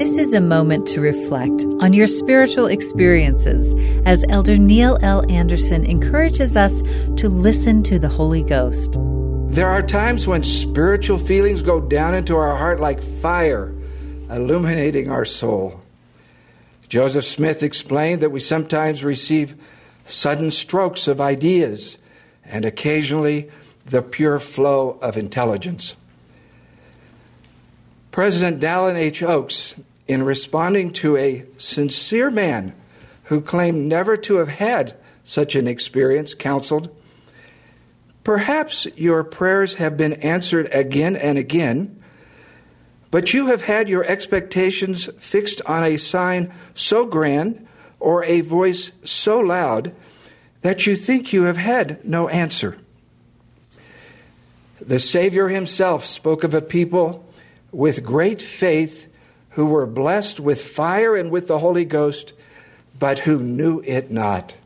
This is a moment to reflect on your spiritual experiences as Elder Neil L. Andersen encourages us to listen to the Holy Ghost. There are times when spiritual feelings go down into our heart like fire, illuminating our soul. Joseph Smith explained that we sometimes receive sudden strokes of ideas and occasionally the pure flow of intelligence. President Dallin H. Oaks in responding to a sincere man who claimed never to have had such an experience, counseled, Perhaps your prayers have been answered again and again, but you have had your expectations fixed on a sign so grand or a voice so loud that you think you have had no answer. The Savior himself spoke of a people with great faith who were blessed with fire and with the Holy Ghost, but who knew it not.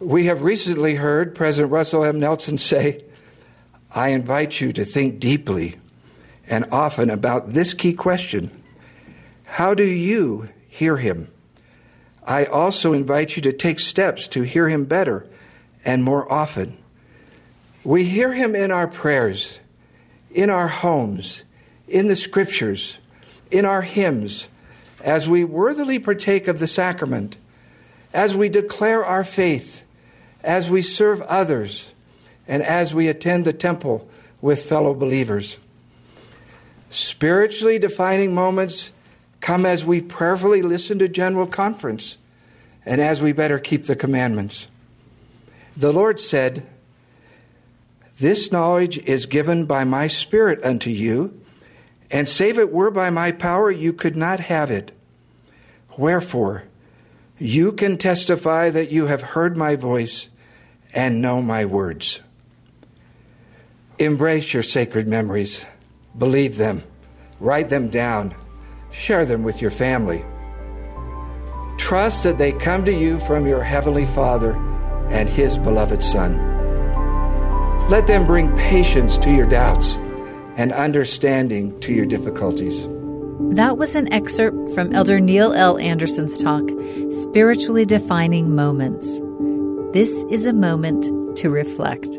We have recently heard President Russell M. Nelson say, I invite you to think deeply and often about this key question How do you hear him? I also invite you to take steps to hear him better and more often. We hear him in our prayers, in our homes, in the scriptures, in our hymns, as we worthily partake of the sacrament, as we declare our faith, as we serve others, and as we attend the temple with fellow believers. Spiritually defining moments come as we prayerfully listen to General Conference and as we better keep the commandments. The Lord said, This knowledge is given by my Spirit unto you and save it were by my power, you could not have it. Wherefore, you can testify that you have heard my voice and know my words. Embrace your sacred memories, believe them, write them down, share them with your family. Trust that they come to you from your Heavenly Father and His beloved Son. Let them bring patience to your doubts and understanding to your difficulties. That was an excerpt from Elder Neil L. Andersen's talk, Spiritually Defining Moments. This is a moment to reflect.